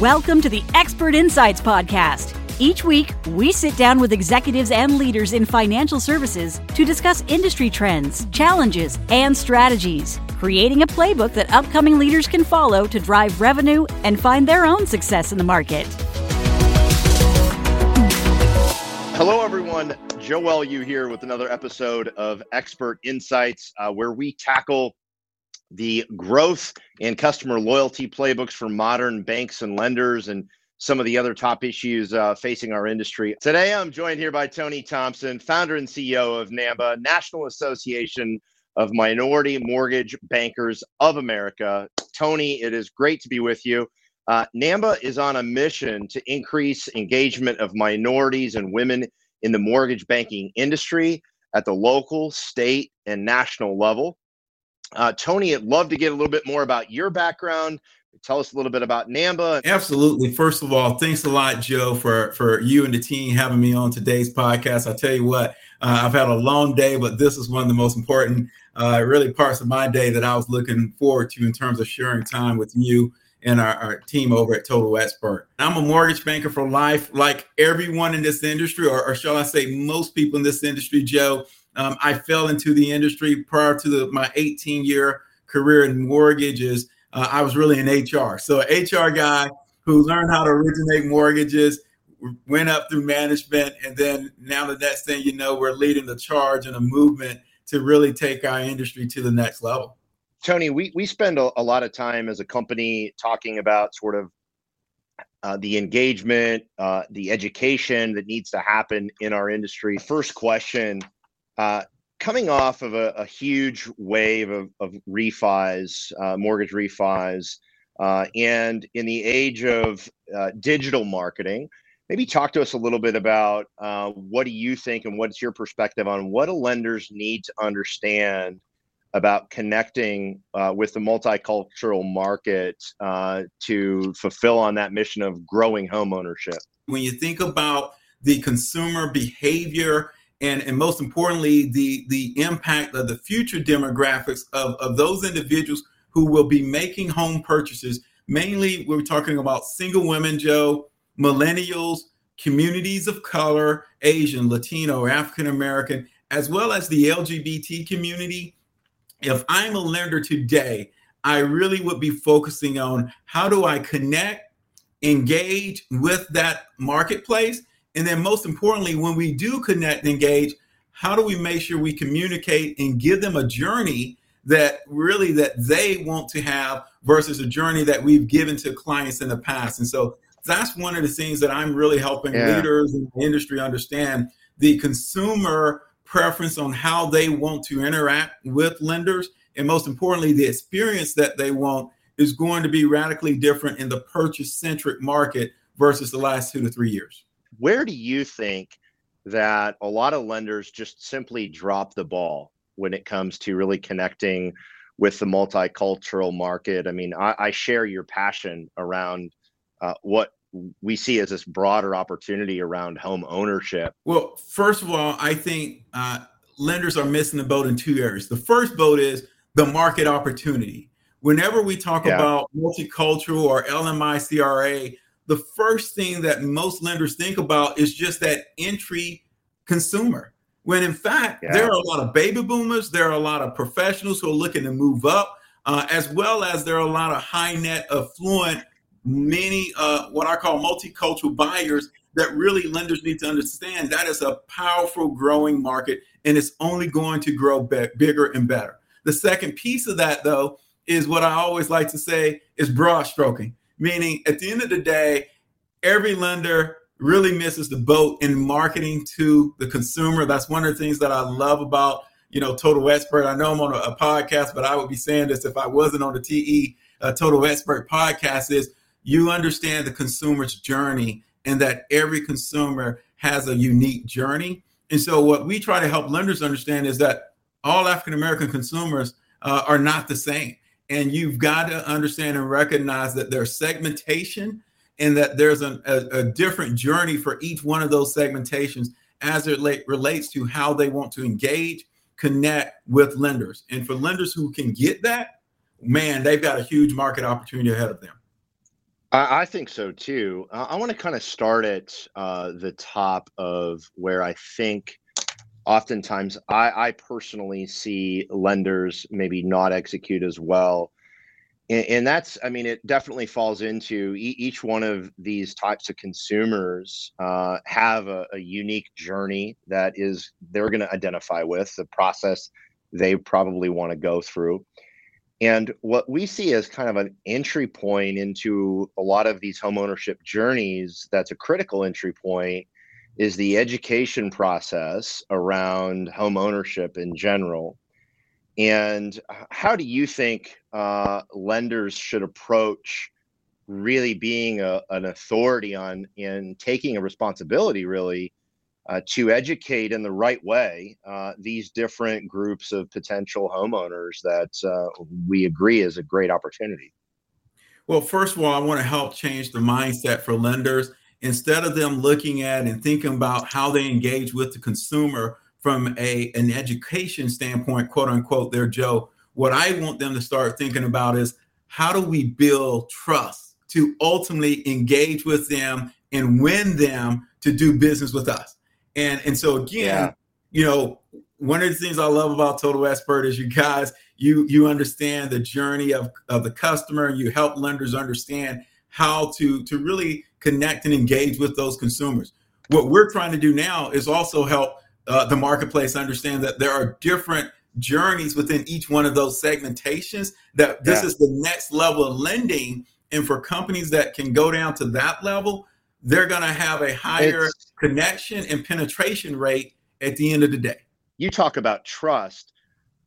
Welcome to the Expert Insights Podcast. Each week, we sit down with executives and leaders in financial services to discuss industry trends, challenges, and strategies, creating a playbook that upcoming leaders can follow to drive revenue and find their own success in the market. Hello, everyone. Joe Welu here with another episode of Expert Insights, uh, where we tackle the growth and customer loyalty playbooks for modern banks and lenders and some of the other top issues uh, facing our industry. Today, I'm joined here by Tony Thompson, founder and CEO of NAMBA, National Association of Minority Mortgage Bankers of America. Tony, it is great to be with you. Uh, NAMBA is on a mission to increase engagement of minorities and women in the mortgage banking industry at the local, state, and national level. Uh, Tony, I'd love to get a little bit more about your background. Tell us a little bit about NAMBA. Absolutely. First of all, thanks a lot, Joe, for for you and the team having me on today's podcast. I tell you what, uh, I've had a long day, but this is one of the most important, uh, really parts of my day that I was looking forward to in terms of sharing time with you and our, our, team over at Total Expert. I'm a mortgage banker for life, like everyone in this industry, or, or shall I say, most people in this industry, Joe. Um, I fell into the industry prior to the, my 18 year career in mortgages. Uh, I was really an HR. So, an HR guy who learned how to originate mortgages, went up through management, and then now the next thing you know, we're leading the charge and a movement to really take our industry to the next level. Tony, we, we spend a, a lot of time as a company talking about sort of uh, the engagement, uh, the education that needs to happen in our industry. First question uh, coming off of a, a huge wave of, of refis, uh, mortgage refis, uh, and in the age of uh, digital marketing, maybe talk to us a little bit about uh, what do you think and what's your perspective on what do lenders need to understand about connecting uh, with the multicultural market to fulfill on that mission of growing home ownership. When you think about the consumer behavior and, and most importantly, the, the impact of the future demographics of, of those individuals who will be making home purchases. Mainly, we're talking about single women, Joe, millennials, communities of color, Asian, Latino, African American, as well as the LGBT community. If I'm a lender today, I really would be focusing on how do I connect, engage with that marketplace, and then most importantly, when we do connect and engage, how do we make sure we communicate and give them a journey that really that they want to have versus a journey that we've given to clients in the past. And so that's one of the things that I'm really helping yeah. leaders in the industry understand the consumer preference on how they want to interact with lenders. And most importantly, the experience that they want is going to be radically different in the purchase centric market versus the last two to three years where do you think that a lot of lenders just simply drop the ball when it comes to really connecting with the multicultural market? I mean, I, I share your passion around uh, what we see as this broader opportunity around home ownership. Well, first of all, I think uh, lenders are missing the boat in two areas. The first boat is the market opportunity. Whenever we talk yeah. about multicultural or LMI CRA, the first thing that most lenders think about is just that entry consumer. When in fact, yeah. there are a lot of baby boomers, there are a lot of professionals who are looking to move up, uh, as well as there are a lot of high net affluent, many uh, what I call multicultural buyers that really lenders need to understand that is a powerful growing market and it's only going to grow be- bigger and better. The second piece of that, though, is what I always like to say is broad stroking. Meaning, at the end of the day, every lender really misses the boat in marketing to the consumer. That's one of the things that I love about you know Total Expert. I know I'm on a, a podcast, but I would be saying this if I wasn't on the TE uh, Total Expert podcast. Is you understand the consumer's journey and that every consumer has a unique journey. And so, what we try to help lenders understand is that all African American consumers uh, are not the same. And you've got to understand and recognize that there's segmentation and that there's an, a, a, different journey for each one of those segmentations as it la- relates to how they want to engage, connect with lenders. And for lenders who can get that, man, they've got a huge market opportunity ahead of them. I, I think so too. Uh, I want to kind of start at uh, the top of where I think oftentimes I, I personally see lenders maybe not execute as well. And, and that's i mean it definitely falls into e- each one of these types of consumers uh, have a, a, unique journey that is they're going to identify with the process they probably want to go through. And what we see as kind of an entry point into a lot of these homeownership journeys that's a critical entry point is the education process around home ownership in general and how do you think uh, lenders should approach really being a, an authority on and taking a responsibility really uh, to educate in the right way uh, these different groups of potential homeowners that uh, we agree is a great opportunity? Well, first of all, I want to help change the mindset for lenders. Instead of them looking at and thinking about how they engage with the consumer, from a an education standpoint, quote unquote, there, Joe. What I want them to start thinking about is how do we build trust to ultimately engage with them and win them to do business with us. And and so again, yeah. you know, one of the things I love about Total Expert is you guys, you you understand the journey of, of the customer. You help lenders understand how to to really connect and engage with those consumers. What we're trying to do now is also help uh, the marketplace understand that there are different journeys within each one of those segmentations that this yeah. is the next level of lending and for companies that can go down to that level they're going to have a higher it's, connection and penetration rate at the end of the day you talk about trust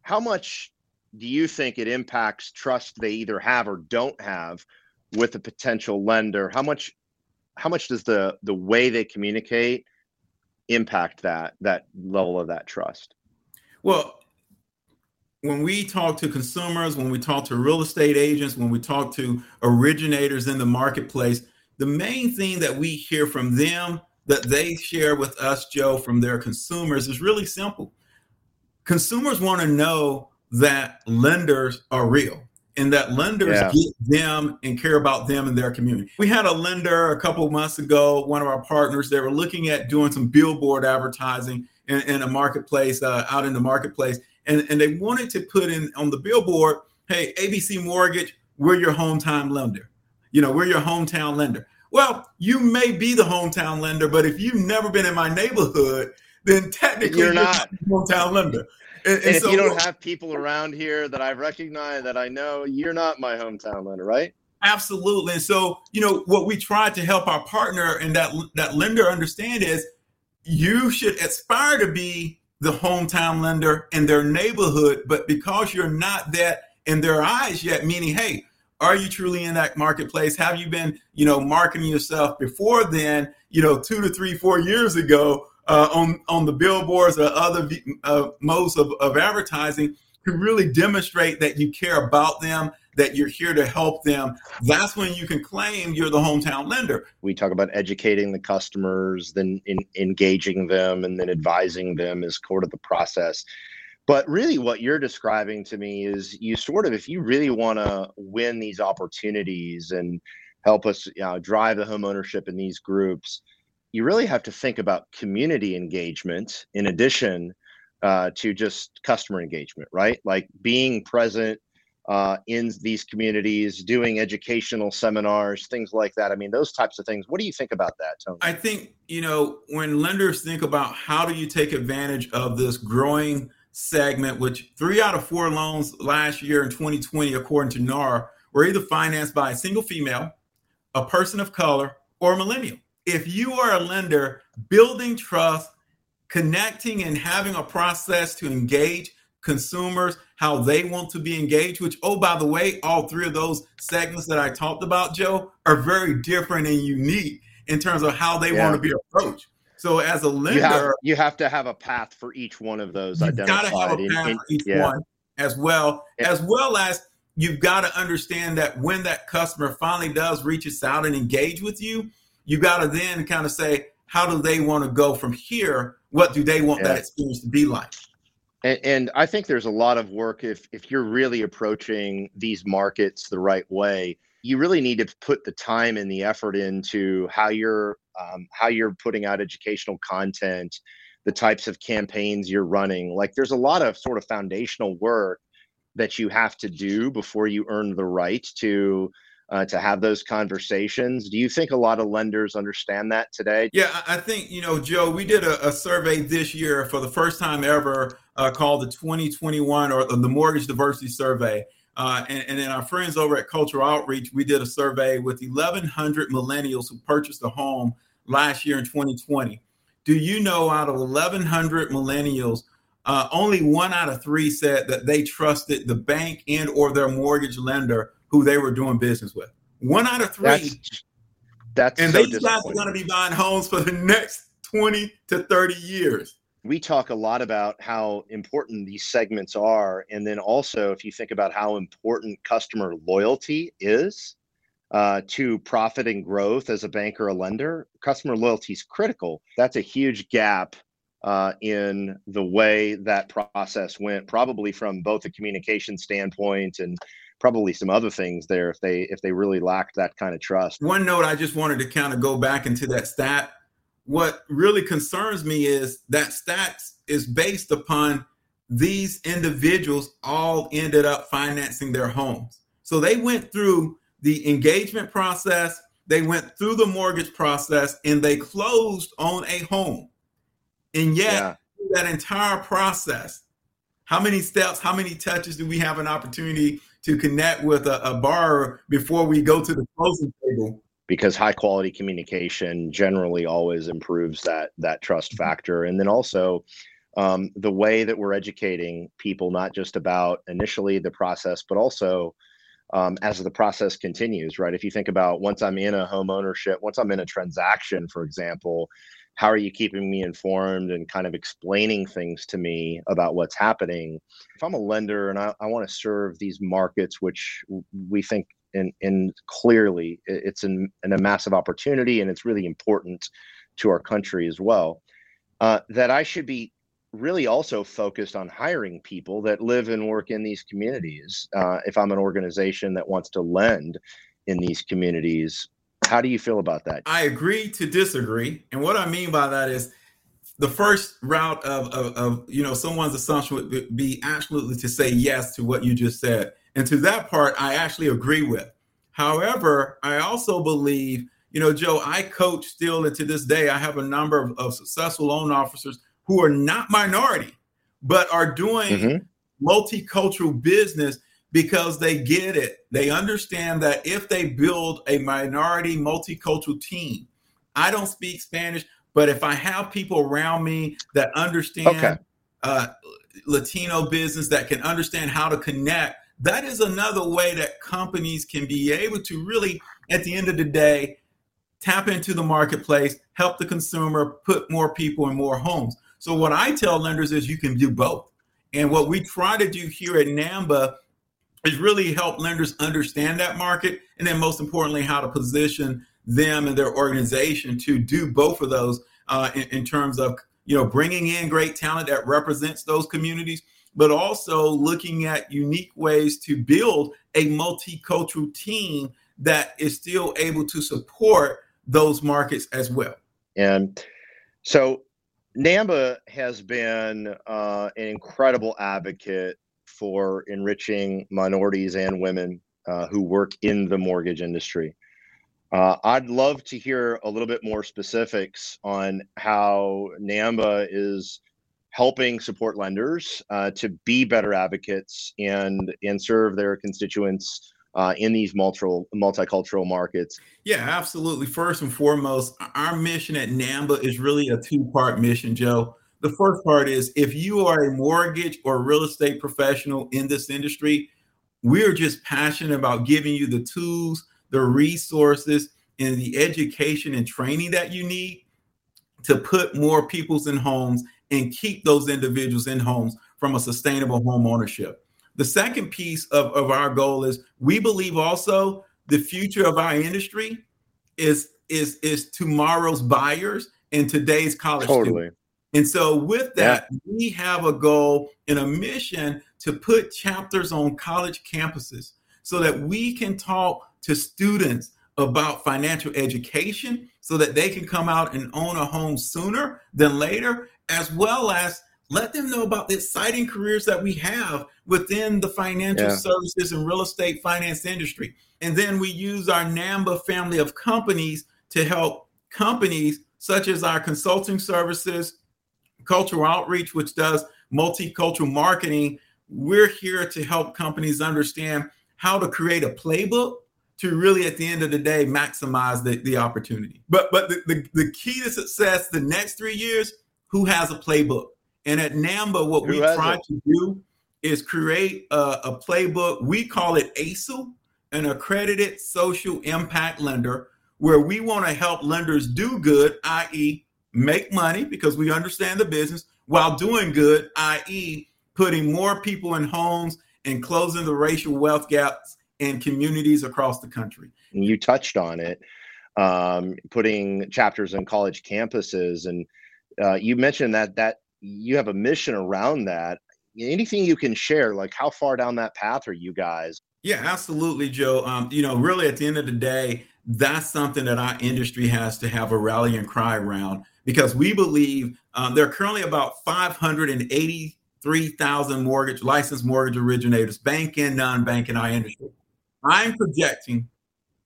how much do you think it impacts trust they either have or don't have with a potential lender how much how much does the the way they communicate impact that that level of that trust? Well, when we talk to consumers, when we talk to real estate agents, when we talk to originators in the marketplace, the main thing that we hear from them that they share with us, Joe, from their consumers is really simple. Consumers want to know that lenders are real and that lenders yeah. get them and care about them and their community. We had a lender a couple months ago, one of our partners, they were looking at doing some billboard advertising in, in a marketplace, uh, out in the marketplace. And, and they wanted to put in on the billboard, hey, ABC Mortgage, we're your hometown lender. You know, we're your hometown lender. Well, you may be the hometown lender, but if you've never been in my neighborhood, then technically you're, you're not hometown lender. And, and, and so, if you don't have people around here that I've recognized that I know, you're not my hometown lender, right? Absolutely. And so, you know, what we try to help our partner and that that lender understand is you should aspire to be the hometown lender in their neighborhood, but because you're not that in their eyes yet, meaning, hey, are you truly in that marketplace? Have you been, you know, marketing yourself before then, you know, two to three, four years ago? Uh, on on the billboards or other uh, modes of, of advertising to really demonstrate that you care about them, that you're here to help them. That's when you can claim you're the hometown lender. We talk about educating the customers, then in, engaging them, and then advising them as part of the process. But really, what you're describing to me is you sort of, if you really want to win these opportunities and help us you know, drive the home ownership in these groups, you really have to think about community engagement in addition uh, to just customer engagement, right? Like being present uh, in these communities, doing educational seminars, things like that. I mean, those types of things. What do you think about that, Tony? I think, you know, when lenders think about how do you take advantage of this growing segment, which three out of four loans last year in 2020, according to NAR, were either financed by a single female, a person of color, or a millennial if you are a lender, building trust, connecting and having a process to engage consumers how they want to be engaged, which, oh, by the way, all three of those segments that I talked about, Joe, are very different and unique in terms of how they yeah. want to be approached. So as a lender, you have, you have, to have a path for each one of those you've identified. Got to have a path in, for each yeah. one as well, yeah. as well as you've got to understand that when that customer finally does reach us out and engage with you, you got to then kind of say, how do they want to go from here? What do they want yeah. that experience to be like? And, and, I think there's a lot of work if if you're really approaching these markets the right way. You really need to put the time and the effort into how you're um, how you're putting out educational content, the types of campaigns you're running. Like there's a lot of sort of foundational work that you have to do before you earn the right to uh, to have those conversations. Do you think a lot of lenders understand that today? Yeah, I think, you know, Joe, we did a, a survey this year for the first time ever uh, called the 2021 or the Mortgage Diversity Survey. Uh, and, and then our friends over at Cultural Outreach, we did a survey with 1,100 millennials who purchased a home last year in 2020. Do you know out of 1,100 millennials, uh, only one out of three said that they trusted the bank and or their mortgage lender who they were doing business with. One out of three. That's, that's and so these guys are going to be buying homes for the next 20 to 30 years. We talk a lot about how important these segments are. And then also, if you think about how important customer loyalty is uh, to profit and growth as a bank or a lender, customer loyalty is critical. That's a huge gap uh, in the way that process went, probably from both a communication standpoint and probably some other things there if they if they really lacked that kind of trust. One note I just wanted to kind of go back into that stat. What really concerns me is that stats is based upon these individuals all ended up financing their homes. So they went through the engagement process, they went through the mortgage process, and they closed on a home. And yet, yeah. that entire process, how many steps, how many touches do we have an opportunity to connect with a, a borrower before we go to the closing table because high quality communication generally always improves that that trust mm-hmm. factor and then also um, the way that we're educating people not just about initially the process but also um, as the process continues right if you think about once i'm in a home ownership once i'm in a transaction for example how are you keeping me informed and kind of explaining things to me about what's happening? If i'm a lender and i, I want to serve these markets which we think in, in clearly it's in a massive opportunity and it's really important to our country as well uh, that i should be really also focused on hiring people that live and work in these communities uh, if i'm an organization that wants to lend in these communities how do you feel about that? I agree to disagree. And what I mean by that is the first route of, of, of, you know someone's assumption would be absolutely to say yes to what you just said and to that part i actually agree with however i also believe you know joe i coach still and to this day i have a number of, of successful loan officers who are not minority but are doing mm-hmm. multicultural business because they get it. They understand that if they build a minority multicultural team, I don't speak Spanish, but if I have people around me that understand okay. uh, Latino business, that can understand how to connect, that is another way that companies can be able to really, at the end of the day, tap into the marketplace, help the consumer, put more people in more homes. So, what I tell lenders is you can do both. And what we try to do here at NAMBA is really help lenders understand that market and then most importantly how to position them and their organization to do both of those uh, in, in, terms of you know bringing in great talent that represents those communities but also looking at unique ways to build a multicultural team that is still able to support those markets as well. And so NAMBA has been uh, an incredible advocate for enriching minorities and women uh, who work in the mortgage industry. Uh, I'd love to hear a little bit more specifics on how NAMBA is helping support lenders uh, to be better advocates and and serve their constituents uh, in these multicultural multicultural markets. Yeah, absolutely. First and foremost, our mission at NAMBA is really a two part mission, Joe the first part is if you are a mortgage or real estate professional in this industry, we're just passionate about giving you the tools, the resources, and the education and training that you need to put more peoples in homes and keep those individuals in homes from a sustainable home ownership. The second piece of, of our goal is we believe also the future of our industry is is is tomorrow's buyers and today's college totally. students. And so, with that, yeah. we have a goal and a mission to put chapters on college campuses so that we can talk to students about financial education so that they can come out and own a home sooner than later, as well as let them know about the exciting careers that we have within the financial yeah. services and real estate finance industry. And then we use our NAMBA family of companies to help companies such as our consulting services, cultural outreach, which does multicultural marketing. We're here to help companies understand how to create a playbook to really at the end of the day maximize the, the opportunity. But but the, the, the key to success the next three years, who has a playbook? And at NAMBA, what who we try it? to do is create a, a playbook. We call it ASIL, an accredited social impact lender, where we want to help lenders do good, i.e., make money because we understand the business while doing good, i.e., putting more people in homes and closing the racial wealth gaps in communities across the country. You touched on it, um, putting chapters in college campuses, and uh, you mentioned that that you have a mission around that. Anything you can share, like how far down that path are you guys? Yeah, absolutely, Joe. Um, you know, really at the end of the day, that's something that our industry has to have a rallying cry around because we believe um, there are currently about 583,000 mortgage licensed mortgage originators, bank and non-bank in our industry. I'm projecting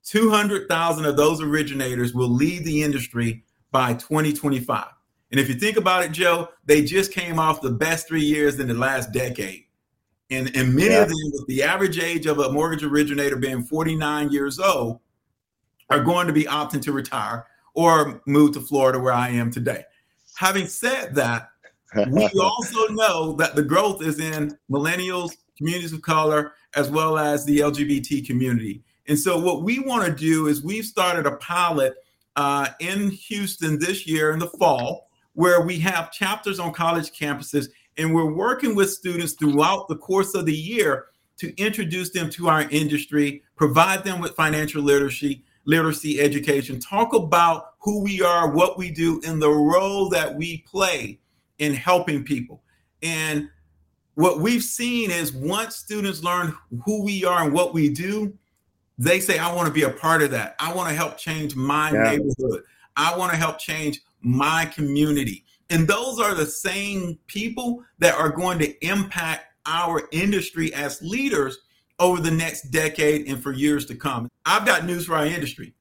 200,000 of those originators will leave the industry by 2025. And if you think about it, Joe, they just came off the best three years in the last decade. And, and many yeah. of them, with the average age of a mortgage originator being 49 years old, are going to be opting to retire or move to Florida, where I am today. Having said that, we also know that the growth is in millennials, communities of color, as well as the LGBT community. And so, what we want to do is we've started a pilot uh, in Houston this year in the fall, where we have chapters on college campuses, and we're working with students throughout the course of the year to introduce them to our industry, provide them with financial literacy, literacy education, talk about who we are, what we do, and the role that we play in helping people. And what we've seen is once students learn who we are and what we do, they say, I want to be a part of that. I want to help change my yeah. neighborhood. I want to help change my community. And those are the same people that are going to impact our industry as leaders over the next decade and for years to come. I've got news for our industry.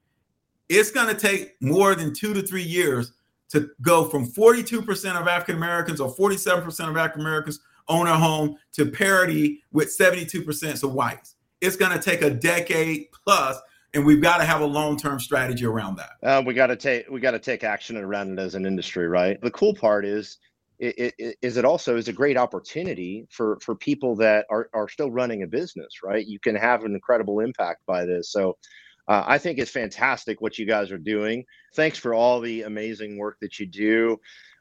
It's going to take more than two to three years to go from 42% of African Americans or 47% of African Americans own a home to parity with 72% of whites. It's going to take a decade plus, and we've got to have a long-term strategy around that. Uh, we got to take we got to take action around it as an industry, right? The cool part is. It, it, is it also is a great opportunity for for people that are, are still running a business right you can have an incredible impact by this so uh, I think it's fantastic what you guys are doing. Thanks for all the amazing work that you do.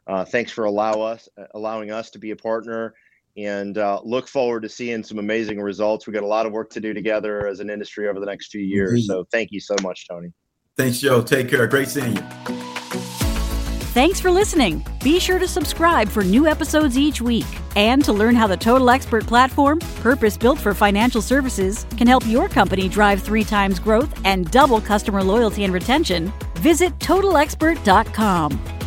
Uh, thanks for allow us allowing us to be a partner and uh, look forward to seeing some amazing results. We got a lot of work to do together as an industry over the next few years. So thank you so much, Tony. Thanks, Joe. Take care. Great seeing you. Thanks for listening. Be sure to subscribe for new episodes each week. And to learn how the Total Expert platform, purpose built for financial services, can help your company drive three times growth and double customer loyalty and retention, visit totalexpert.com.